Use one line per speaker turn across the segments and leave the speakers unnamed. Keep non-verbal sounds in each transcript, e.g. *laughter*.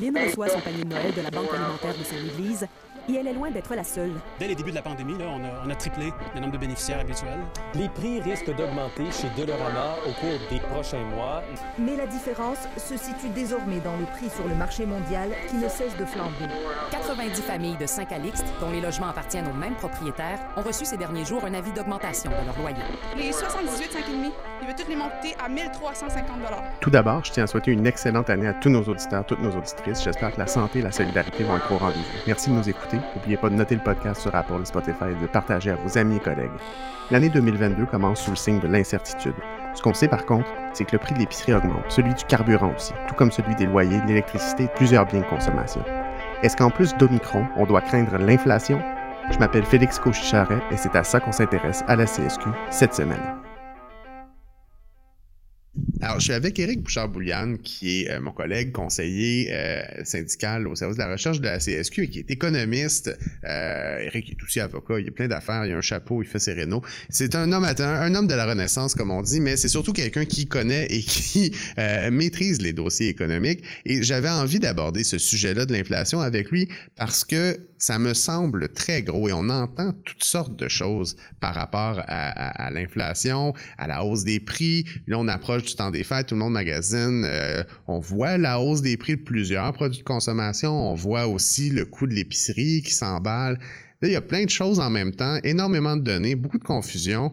Lynn reçoit son panier de Noël de la banque alimentaire de son église et elle est loin d'être la seule.
Dès les débuts de la pandémie, là, on, a, on, a, triplé le nombre de bénéficiaires habituels.
Les prix risquent d'augmenter chez Dolorama au cours des prochains mois.
Mais la différence se situe désormais dans le prix sur le marché mondial qui ne cesse de flamber.
90 familles de Saint-Calixte, dont les logements appartiennent aux mêmes propriétaires, ont reçu ces derniers jours un avis d'augmentation de leur loyer.
Les 78 5,5, il veut toutes les monter à 1350
Tout d'abord, je tiens à souhaiter une excellente année à tous nos auditeurs, toutes nos auditrices. J'espère que la santé et la solidarité vont être au rendez-vous. Merci de nous écouter. N'oubliez pas de noter le podcast sur Apple, Spotify et de partager à vos amis et collègues. L'année 2022 commence sous le signe de l'incertitude. Ce qu'on sait par contre, c'est que le prix de l'épicerie augmente, celui du carburant aussi, tout comme celui des loyers, de l'électricité et plusieurs biens de consommation. Est-ce qu'en plus d'Omicron, on doit craindre l'inflation? Je m'appelle Félix Cochicharet et c'est à ça qu'on s'intéresse à la CSQ cette semaine. Alors, je suis avec Éric Bouchard-Bouliane, qui est euh, mon collègue conseiller euh, syndical au service de la recherche de la CSQ et qui est économiste. Euh, Éric est aussi avocat, il a plein d'affaires, il a un chapeau, il fait ses rénaux. C'est un homme, un, homme de la Renaissance, comme on dit, mais c'est surtout quelqu'un qui connaît et qui *laughs* maîtrise les dossiers économiques. Et j'avais envie d'aborder ce sujet-là de l'inflation avec lui parce que ça me semble très gros et on entend toutes sortes de choses par rapport à l'inflation, à la hausse des prix. Là, on approche du temps des fêtes, tout le monde magazine. Euh, on voit la hausse des prix de plusieurs produits de consommation. On voit aussi le coût de l'épicerie qui s'emballe. Là, il y a plein de choses en même temps, énormément de données, beaucoup de confusion.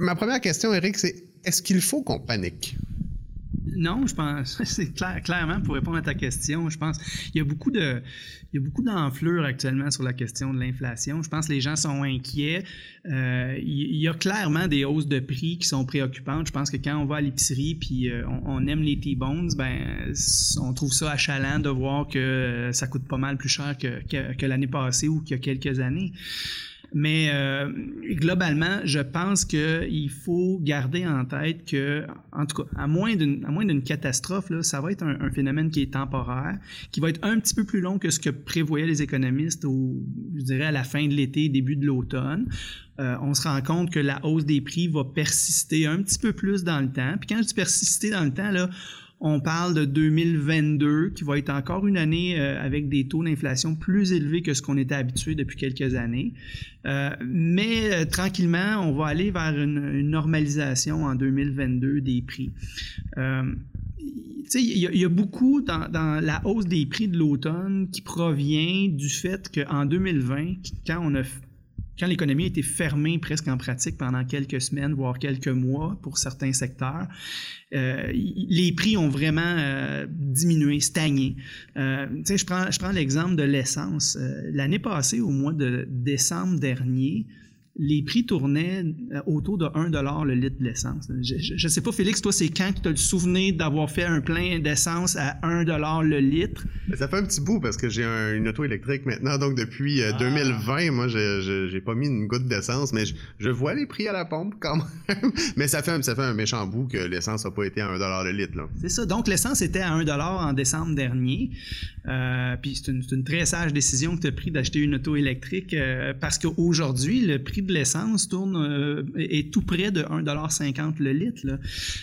Ma première question, Eric, c'est est-ce qu'il faut qu'on panique?
Non, je pense, *laughs* c'est clair, clairement pour répondre à ta question, je pense il y a beaucoup de, il y a beaucoup d'enflure actuellement sur la question de l'inflation. Je pense que les gens sont inquiets. Euh, il y a clairement des hausses de prix qui sont préoccupantes. Je pense que quand on va à l'épicerie puis euh, on, aime les T-bones, ben on trouve ça achalant de voir que ça coûte pas mal plus cher que l'année passée ou qu'il y a quelques années. Mais euh, globalement, je pense qu'il faut garder en tête que, en tout cas, à moins d'une catastrophe, là, ça va être un, un, phénomène qui est temporaire, qui va être un petit peu plus long que ce que prévoyaient les économistes, au, je dirais, à la fin de l'été, début de l'automne. Euh, on se rend compte que la hausse des prix va persister un petit peu plus dans le temps. Puis quand je dis persister dans le temps, là, on parle de 2022 qui va être encore une année euh, avec des taux d'inflation plus élevés que ce qu'on était habitué depuis quelques années. Euh, mais euh, tranquillement, on va aller vers une, normalisation en 2022 des prix. il y, a beaucoup dans, la hausse des prix de l'automne qui provient du fait qu'en 2020, quand on a l'économie a été fermée presque en pratique pendant quelques semaines, voire quelques mois pour certains secteurs, euh, les prix ont vraiment euh, diminué, stagné. Euh, je prends, je prends l'exemple de l'essence. Euh, l'année passée, au mois de décembre dernier, les prix tournaient autour de 1 le litre de l'essence. Je ne sais pas, Félix, toi, c'est quand tu as le souvenir d'avoir fait un plein d'essence à 1 le litre?
Ça fait un petit bout parce que j'ai un, une auto électrique maintenant. Donc, depuis ah. 2020, moi, je n'ai pas mis une goutte d'essence, mais je, je, vois les prix à la pompe quand même. *laughs* mais ça fait, ça fait un méchant bout que l'essence n'a pas été à 1 le litre.
C'est ça. Donc, l'essence était à 1 en décembre dernier. Euh, puis, c'est une, une, très sage décision que tu as pris d'acheter une auto électrique euh, parce qu'aujourd'hui, le prix de l'essence tourne euh, est tout près de 1,50 le litre.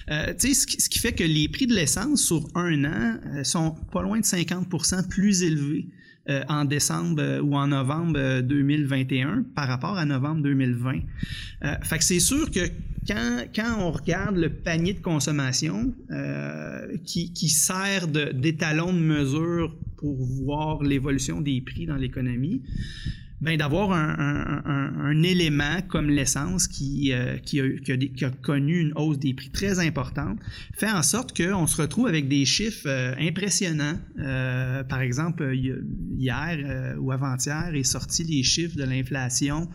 Euh, ce, qui, fait que les prix de l'essence sur un an euh, sont pas loin de 50% plus élevés en décembre ou en novembre 2021 par rapport à novembre 2020. Euh, fait que c'est sûr que quand, quand, on regarde le panier de consommation qui, qui, sert d'étalon de mesure pour voir l'évolution des prix dans l'économie, ben, d'avoir un, un, un, un, élément comme l'essence qui, euh, qui, a, qui, qui, a, connu une hausse des prix très importante fait en sorte qu'on se retrouve avec des chiffres euh, impressionnants. Euh, par exemple, hier euh, ou avant-hier est sorti les chiffres de l'inflation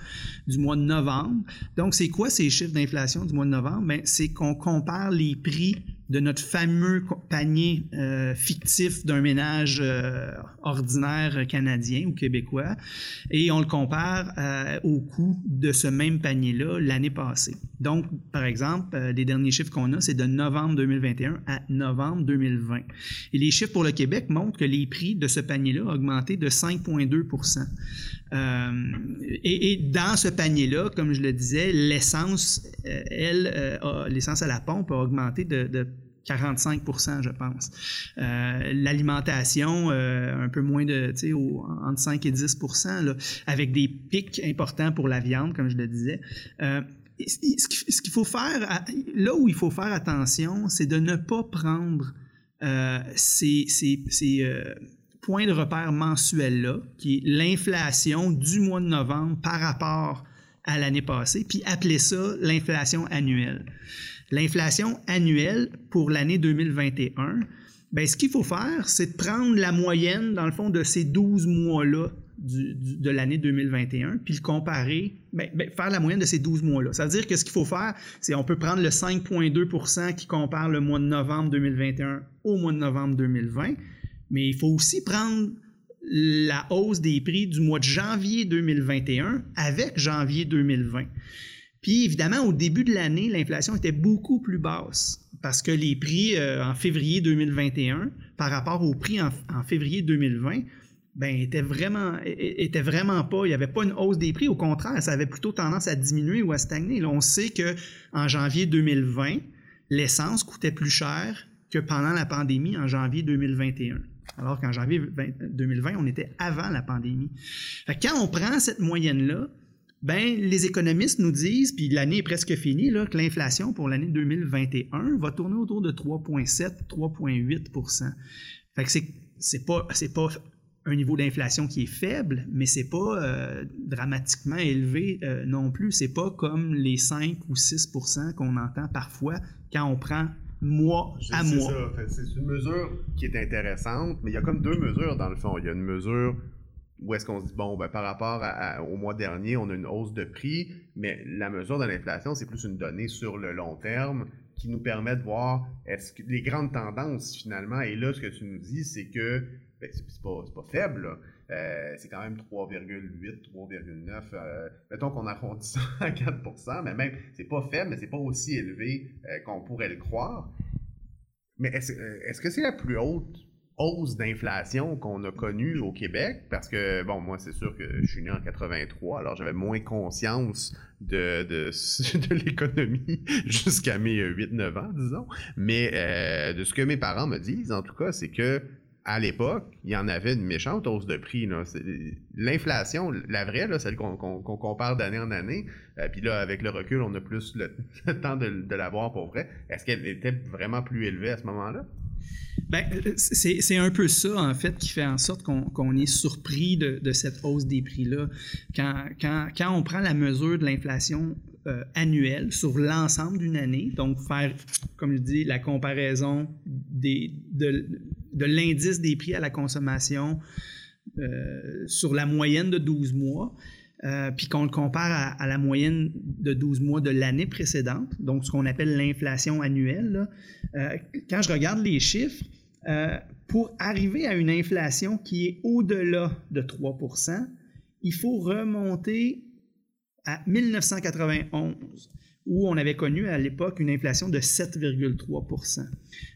du mois de novembre. Donc, c'est quoi ces chiffres d'inflation du mois de novembre? Ben, c'est qu'on compare les prix de notre fameux panier euh, fictif d'un ménage euh, ordinaire canadien ou québécois et on le compare euh, au coût de ce même panier-là l'année passée. Donc, par exemple, les derniers chiffres qu'on a, c'est de novembre 2021 à novembre 2020. Et les chiffres pour le Québec montrent que les prix de ce panier-là ont augmenté de 5,2 euh, et, et, dans ce panier-là, comme je le disais, l'essence, elle, l'essence à la pompe a augmenté de 45% je pense. Euh, L'alimentation, euh, un peu moins de, tu sais, entre 5 et 10 là, avec des pics importants pour la viande, comme je le disais. Euh, ce qu'il faut faire, là où il faut faire attention, c'est de ne pas prendre ces, points de repère mensuels-là, qui est l'inflation du mois de novembre par rapport à l'année passée, puis appeler ça l'inflation annuelle. L'inflation annuelle pour l'année 2021, bien, ce qu'il faut faire, c'est de prendre la moyenne, dans le fond, de ces 12 mois-là de l'année 2021, puis le comparer, bien, bien, faire la moyenne de ces 12 mois-là. Ça veut dire que ce qu'il faut faire, c'est on peut prendre le 5,2% qui compare le mois de novembre 2021 au mois de novembre 2020, mais il faut aussi prendre la hausse des prix du mois de janvier 2021 avec janvier 2020. Puis évidemment, au début de l'année, l'inflation était beaucoup plus basse parce que les prix euh, en février 2021 par rapport aux prix en, février 2020 ben, était vraiment, vraiment pas, il n'y avait pas une hausse des prix. Au contraire, ça avait plutôt tendance à diminuer ou à stagner. Là, on sait qu'en janvier 2020, l'essence coûtait plus cher que pendant la pandémie en janvier 2021. Alors qu'en janvier 2020, on était avant la pandémie. quand on prend cette moyenne-là, ben, les économistes nous disent, puis l'année est presque finie, là, que l'inflation pour l'année 2021 va tourner autour de 3,7, 3,8 Fait que c'est, c'est pas, c'est pas un niveau d'inflation qui est faible, mais c'est pas euh, dramatiquement élevé euh, non plus. C'est pas comme les 5 ou 6% qu'on entend parfois quand on prend mois à mois.
C'est une mesure qui est intéressante, mais il y a comme deux mesures dans le fond. Il y a une mesure où est-ce qu'on se dit, bon, ben, par rapport au mois dernier, on a une hausse de prix, mais la mesure de l'inflation, c'est plus une donnée sur le long terme qui nous permet de voir les grandes tendances finalement. Et là, ce que tu nous dis, c'est que ben, c'est pas, faible. Euh, c'est quand même 3,8, 3,9. Euh, mettons qu'on arrondit ça *laughs* à 4% mais même, c'est pas faible, mais c'est pas aussi élevé euh, qu'on pourrait le croire. Mais est-ce est -ce que c'est la plus haute hausse d'inflation qu'on a connue au Québec, parce que, bon, moi, c'est sûr que je suis né en 83, alors j'avais moins conscience de, de, *laughs* l'économie *laughs* jusqu'à mes 8-9 ans, disons. Mais euh, de ce que mes parents me disent, en tout cas, c'est que à l'époque, il y en avait une méchante hausse de prix. L'inflation, la vraie, celle qu'on compare d'année en année, euh, puis là, avec le recul, on a plus *laughs* le, temps de, de l'avoir pour vrai. Est-ce qu'elle était vraiment plus élevée à ce moment-là?
Ben, c'est un peu ça, en fait, qui fait en sorte qu'on est surpris de, cette hausse des prix-là. Quand, on prend la mesure de l'inflation euh, annuelle sur l'ensemble d'une année, donc faire, comme je dis, la comparaison de, l'indice des prix à la consommation euh, sur la moyenne de 12 mois, euh, puis qu'on le compare à, la moyenne de 12 mois de l'année précédente, donc ce qu'on appelle l'inflation annuelle, euh, quand je regarde les chiffres, euh, pour arriver à une inflation qui est au-delà de 3% il faut remonter à 1991 où on avait connu à l'époque une inflation de 7,3%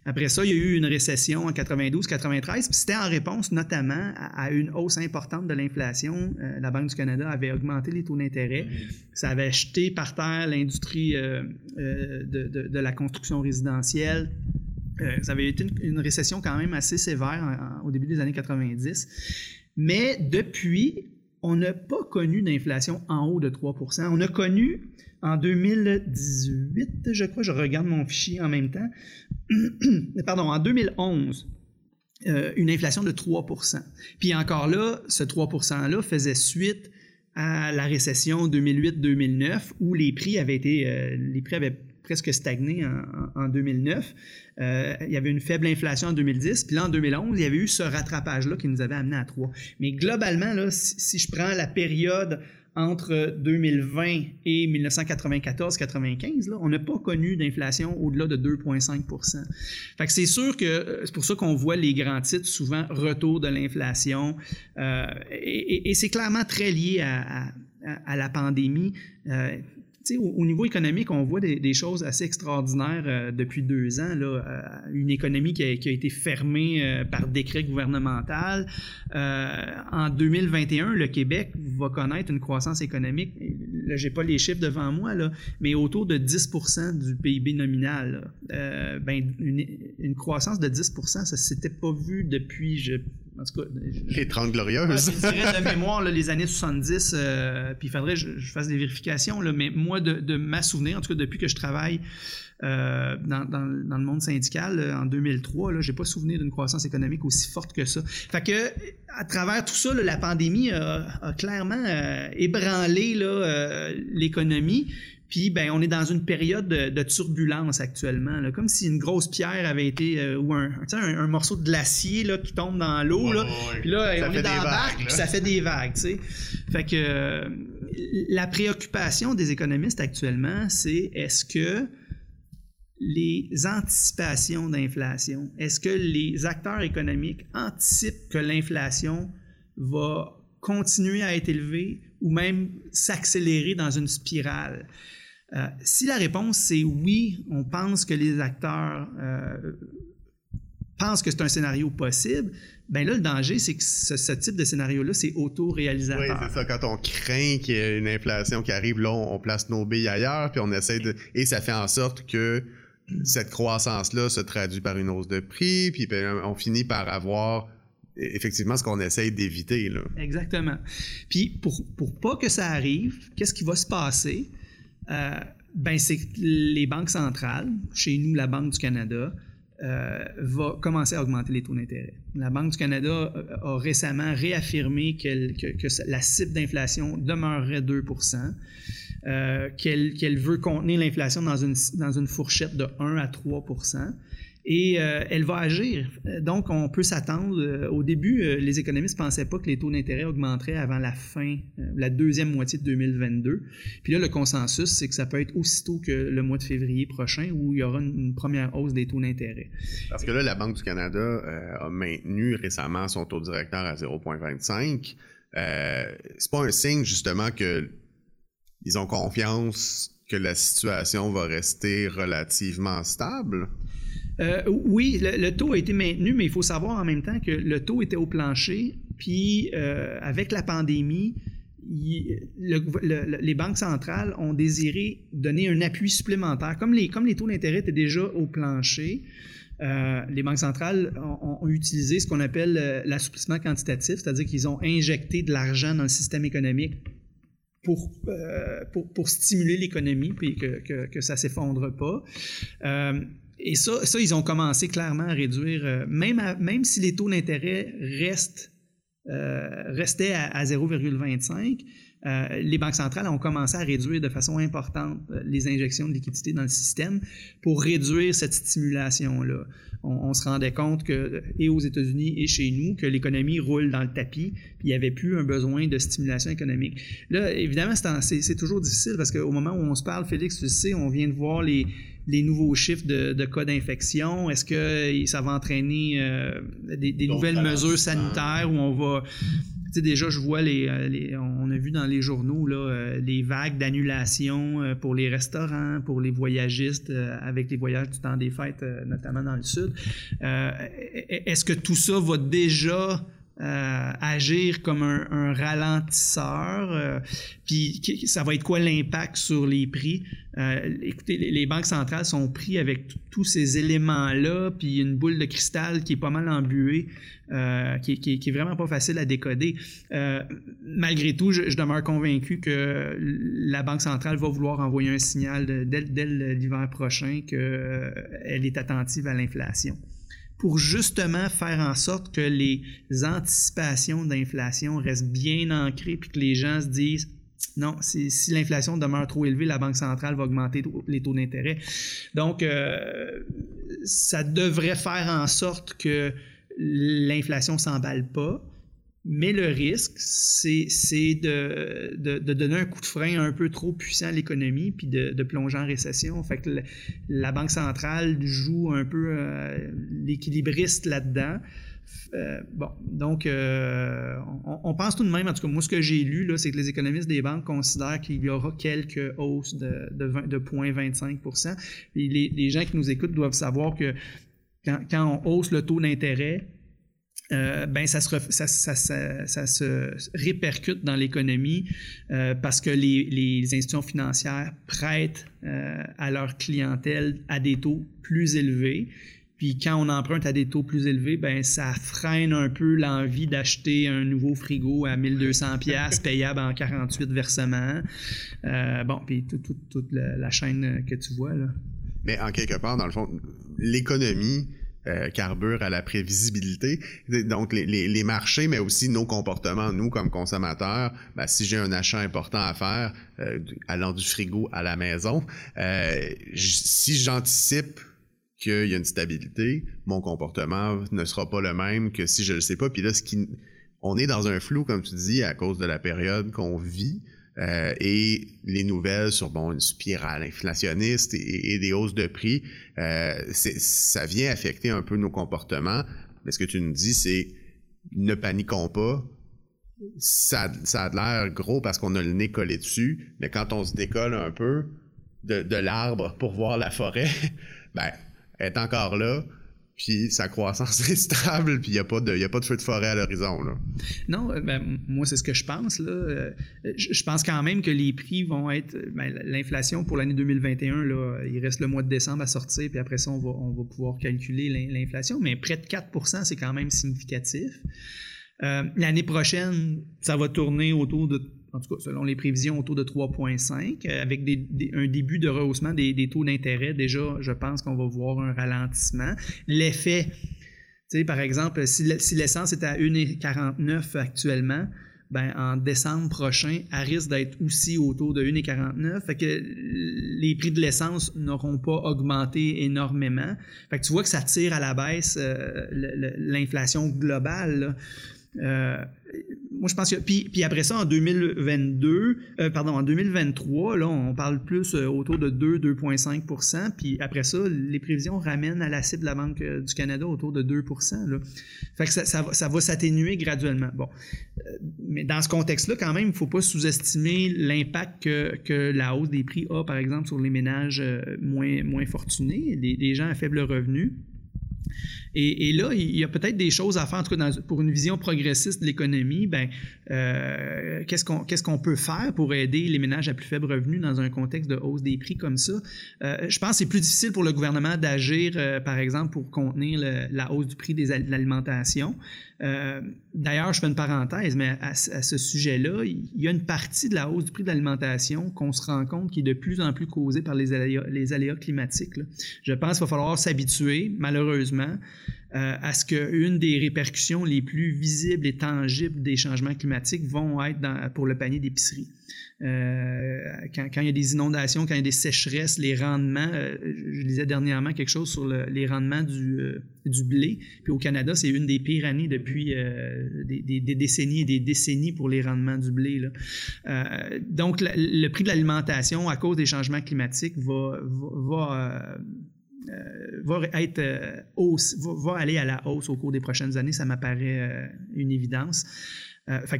Après ça, il y a eu une récession en 92-93, c'était en réponse notamment à, une hausse importante de l'inflation. Euh, la Banque du Canada avait augmenté les taux d'intérêt. Ça avait jeté par terre l'industrie euh, euh, de, la construction résidentielle. ça avait été une, récession quand même assez sévère au début des années 90. Mais depuis, on n'a pas connu d'inflation en haut de 3% On a connu en 2018, je crois, je regarde mon fichier en même temps, *clears throat* pardon, en 2011, euh, une inflation de 3% Puis encore là, ce 3 %-là faisait suite à la récession 2008-2009 où les prix avaient été, euh, les prix avaient presque stagné en, 2009. Euh, il y avait une faible inflation en 2010, puis là, en 2011, il y avait eu ce rattrapage-là qui nous avait amené à 3. Mais globalement, là, si, je prends la période entre 2020 et 1994-95, on n'a pas connu d'inflation au-delà de 2,5 Fait que c'est sûr que euh, c'est pour ça qu'on voit les grands titres souvent retour de l'inflation. Euh, et, c'est clairement très lié à, la pandémie. Au, au, niveau économique, on voit des, choses assez extraordinaires euh, depuis deux ans. Là, euh, une économie qui a, été fermée euh, par décret gouvernemental. en 2021, le Québec va connaître une croissance économique. Là, j'ai pas les chiffres devant moi, là, mais autour de 10% du PIB nominal. ben, une, une, croissance de 10% ça s'était pas vu depuis, je en tout cas,
les 30 glorieuses.
je dirais de mémoire là, les années 70, euh, puis il faudrait que je, je, fasse des vérifications, là, mais moi, de, de, ma souvenir, en tout cas depuis que je travaille euh, dans, dans, dans, le monde syndical euh, en 2003, je n'ai pas souvenir d'une croissance économique aussi forte que ça. Fait que, à travers tout ça, là, la pandémie a, a clairement euh, ébranlé l'économie. Puis, ben, on est dans une période de, de turbulence actuellement, là, comme si une grosse pierre avait été, euh, ou un, un, un, morceau de glacier là, qui tombe dans l'eau. là. Puis là, ça on est dans la barque, puis ça fait des vagues. sais. Fait que euh, la préoccupation des économistes actuellement, c'est est-ce que les anticipations d'inflation, est-ce que les acteurs économiques anticipent que l'inflation va continuer à être élevée ou même s'accélérer dans une spirale? Euh, si la réponse c'est oui, on pense que les acteurs euh, pensent que c'est un scénario possible, ben là, le danger, c'est que ce, ce, type de scénario-là, c'est auto-réalisateur.
Oui, c'est ça. Quand on craint qu'il y ait une inflation qui arrive, là, on, place nos billes ailleurs, puis on essaie de... Et ça fait en sorte que cette croissance-là se traduit par une hausse de prix, puis ben, on finit par avoir effectivement ce qu'on essaye d'éviter.
Exactement. Puis pour, pour pas que ça arrive, qu'est-ce qui va se passer? Euh, ben, c'est que les banques centrales, chez nous, la Banque du Canada, euh, va commencer à augmenter les taux d'intérêt. La Banque du Canada a récemment réaffirmé que, la cible d'inflation demeurerait 2% euh, qu'elle qu veut contenir l'inflation dans une fourchette de 1 à 3 et euh, elle va agir. Donc, on peut s'attendre. Euh, au début, euh, les économistes ne pensaient pas que les taux d'intérêt augmenteraient avant la fin, la deuxième moitié de 2022. Puis là, le consensus, c'est que ça peut être aussitôt que le mois de février prochain où il y aura une, première hausse des taux d'intérêt.
Parce que là, la Banque du Canada a maintenu récemment son taux directeur à 0,25. Euh, c'est pas un signe, justement, que ils ont confiance que la situation va rester relativement stable?
Euh, oui, le, taux a été maintenu, mais il faut savoir en même temps que le taux était au plancher, puis euh, avec la pandémie, les banques centrales ont désiré donner un appui supplémentaire. Comme les, taux d'intérêt étaient déjà au plancher, euh, les banques centrales ont, utilisé ce qu'on appelle l'assouplissement quantitatif, c'est-à-dire qu'ils ont injecté de l'argent dans le système économique pour, stimuler l'économie, puis que, ça ne s'effondre pas. Et ça, ça, ils ont commencé clairement à réduire, euh, même, même si les taux d'intérêt euh, restaient à, à 0,25, euh, les banques centrales ont commencé à réduire de façon importante les injections de liquidités dans le système pour réduire cette stimulation-là. On, on, se rendait compte que, et aux États-Unis et chez nous, que l'économie roule dans le tapis, puis il n'y avait plus un besoin de stimulation économique. Là, évidemment, c'est toujours difficile parce qu'au moment où on se parle, Félix, tu sais, on vient de voir les, les nouveaux chiffres de, de cas d'infection? Est-ce que ça va entraîner euh, des, des nouvelles mesures sanitaires où on va... Tu sais, déjà, je vois les, les, On a vu dans les journaux là, euh, les vagues d'annulation euh, pour les restaurants, pour les voyagistes avec les voyages du temps des fêtes, notamment dans le Sud. Est-ce que tout ça va déjà euh, agir comme un, ralentisseur. Euh, puis ça va être quoi l'impact sur les prix? Euh, écoutez, les, banques centrales sont pris avec tous ces éléments-là, puis une boule de cristal qui est pas mal embuée, qui, est vraiment pas facile à décoder. Malgré tout, je, demeure convaincu que la Banque centrale va vouloir envoyer un signal dès l'hiver prochain qu'elle est attentive à l'inflation pour justement faire en sorte que les anticipations d'inflation restent bien ancrées puis que les gens se disent non, si, l'inflation demeure trop élevée, la Banque centrale va augmenter les taux d'intérêt. Donc, euh, ça devrait faire en sorte que l'inflation s'emballe pas. Mais le risque, c'est de, donner un coup de frein un peu trop puissant à l'économie puis de, plonger en récession. Fait que la Banque centrale joue un peu euh, l'équilibriste là-dedans. Euh, bon, donc, euh, on, pense tout de même, en tout cas, moi, ce que j'ai lu, c'est que les économistes des banques considèrent qu'il y aura quelques hausses de, de, 20, de 0,25 Et les, les, gens qui nous écoutent doivent savoir que quand on hausse le taux d'intérêt, euh, ben ça se, ça, ça, se répercute dans l'économie euh, parce que les, les, institutions financières prêtent euh, à leur clientèle à des taux plus élevés. Puis quand on emprunte à des taux plus élevés, ben ça freine un peu l'envie d'acheter un nouveau frigo à 1200 pièces payable en 48 versements. Bon, puis toute, toute, toute la, chaîne que tu vois là.
Mais en quelque part, dans le fond, l'économie euh, à la prévisibilité. Donc, les, les, les, marchés, mais aussi nos comportements, nous, comme consommateurs, ben, si j'ai un achat important à faire, euh, allant du frigo à la maison, euh, si j'anticipe qu'il y a une stabilité, mon comportement ne sera pas le même que si je le sais pas. Puis là, ce qui, on est dans un flou, comme tu dis, à cause de la période qu'on vit. Euh, et les nouvelles sur une spirale inflationniste et, des hausses de prix, euh, ça vient affecter un peu nos comportements. Mais ce que tu nous dis, c'est ne paniquons pas. Ça, ça a l'air gros parce qu'on a le nez collé dessus, mais quand on se décolle un peu de, de l'arbre pour voir la forêt, *laughs* ben, est encore là, puis sa croissance *laughs* est stable, puis il n'y a, pas de, a pas de feu de forêt à l'horizon.
Non, euh, ben, moi, c'est ce que je pense. Là. Euh, je, pense quand même que les prix vont être. Ben, L'inflation pour l'année 2021, là, il reste le mois de décembre à sortir, puis après ça, on va, on va pouvoir calculer l'inflation, mais près de 4% c'est quand même significatif. Euh, l'année prochaine, ça va tourner autour de en tout cas selon les prévisions, autour de 3,5, euh, avec un début de rehaussement des, taux d'intérêt. Déjà, je pense qu'on va voir un ralentissement. L'effet, tu sais, par exemple, si l'essence est à 1,49 actuellement, ben, en décembre prochain, elle risque d'être aussi autour de 1,49. Fait que les prix de l'essence n'auront pas augmenté énormément. Fait que tu vois que ça tire à la baisse euh, l'inflation globale. Euh, moi, je pense que. Puis, puis, après ça, en 2022, euh, pardon, en 2023, là, on parle plus euh, autour de 2, 2,5 Puis après ça, les prévisions ramènent à la cible de la Banque du Canada autour de 2 là. Fait que ça, ça, ça va s'atténuer graduellement. Bon. mais dans ce contexte-là, quand même, il ne faut pas sous-estimer l'impact que, que, la hausse des prix a, par exemple, sur les ménages moins, moins fortunés, des, des gens à faible revenu. Et, là, il y a peut-être des choses à faire, en tout cas pour une vision progressiste de l'économie. Ben, euh, qu'est-ce qu'on peut faire pour aider les ménages à plus faible revenu dans un contexte de hausse des prix comme ça? Euh, je pense que c'est plus difficile pour le gouvernement d'agir, euh, par exemple, pour contenir la hausse du prix des, de l'alimentation. D'ailleurs, je fais une parenthèse, mais à, ce sujet-là, il y a une partie de la hausse du prix de l'alimentation qu'on se rend compte qui est de plus en plus causée par les aléas climatiques. Je pense qu'il va falloir s'habituer, malheureusement, euh, à ce qu'une des répercussions les plus visibles et tangibles des changements climatiques vont être pour le panier d'épicerie. Euh, quand, il y a des inondations, quand il y a des sécheresses, les rendements, euh, je lisais dernièrement quelque chose sur le, les rendements du, blé. Puis au Canada, c'est une des pires années depuis des, décennies et des décennies pour les rendements du blé. Donc, le prix de l'alimentation, à cause des changements climatiques, va, va, être, euh, hausse, va, aller à la hausse au cours des prochaines années. Ça m'apparaît euh, une évidence.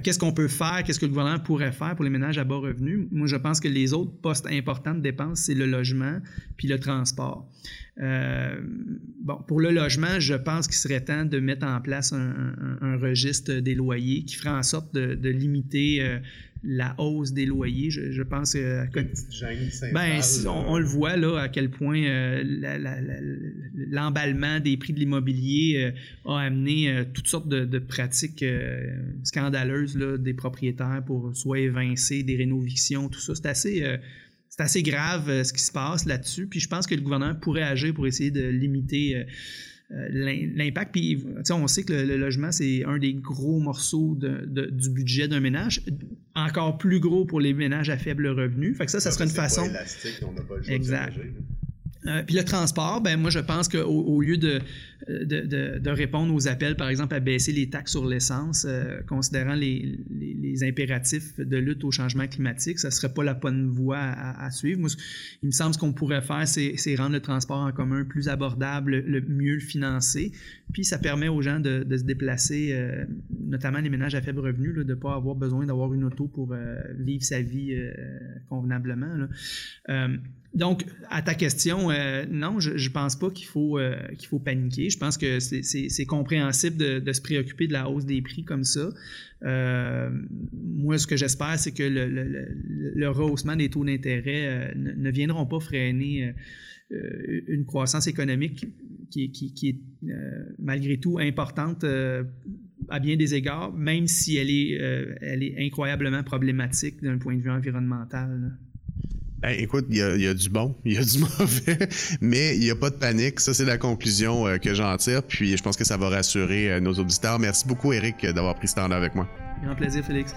qu'est-ce qu'on peut faire? Qu'est-ce que le gouvernement pourrait faire pour les ménages à bas revenus? Moi, je pense que les autres postes importants de dépenses, c'est le logement puis le transport. Bon, pour le logement, je pense qu'il serait temps de mettre en place un, registre des loyers qui ferait en sorte de, limiter la hausse des loyers. Je, pense que. ben, on, le voit là, à quel point euh, l'emballement des prix de l'immobilier euh, a amené euh, toutes sortes de, pratiques scandaleuses là, des propriétaires pour soit évincer des rénovictions, tout ça. C'est assez. C'est assez grave ce qui se passe là-dessus. Puis je pense que le gouvernement pourrait agir pour essayer de limiter euh, l'impact. Puis, on sait que le, logement, c'est un des gros morceaux de, du budget d'un ménage. Encore plus gros pour les ménages à faible revenu. Fait que ça, ça serait une façon.
Élastique, on n'a pas le choix
exact. Euh, puis le transport, ben moi je pense qu'au au lieu de de, répondre aux appels, par exemple, à baisser les taxes sur l'essence, considérant les, impératifs de lutte au changement climatique. Ça ne serait pas la bonne voie à, suivre. Moi, il me semble qu'on pourrait faire, c'est rendre le transport en commun plus abordable, le mieux le financer. Puis ça permet aux gens de, se déplacer, euh, notamment les ménages à faible revenu, de ne pas avoir besoin d'avoir une auto pour euh, vivre sa vie euh, convenablement. Donc, à ta question, non, je ne pense pas qu'il faut, qu'il faut paniquer. Je pense que c'est compréhensible de, se préoccuper de la hausse des prix comme ça. moi, ce que j'espère, c'est que le, rehaussement des taux d'intérêt ne, viendront pas freiner une croissance économique qui, est euh, malgré tout importante euh, à bien des égards, même si euh, elle est incroyablement problématique d'un point de vue environnemental.
Ben, écoute, il y, a, du bon, il y a du *laughs* mauvais, mais il n'y a pas de panique. Ça, c'est la conclusion que j'en tire. Puis je pense que ça va rassurer nos auditeurs. Merci beaucoup, Eric, d'avoir pris ce temps-là avec moi.
Grand plaisir, Félix.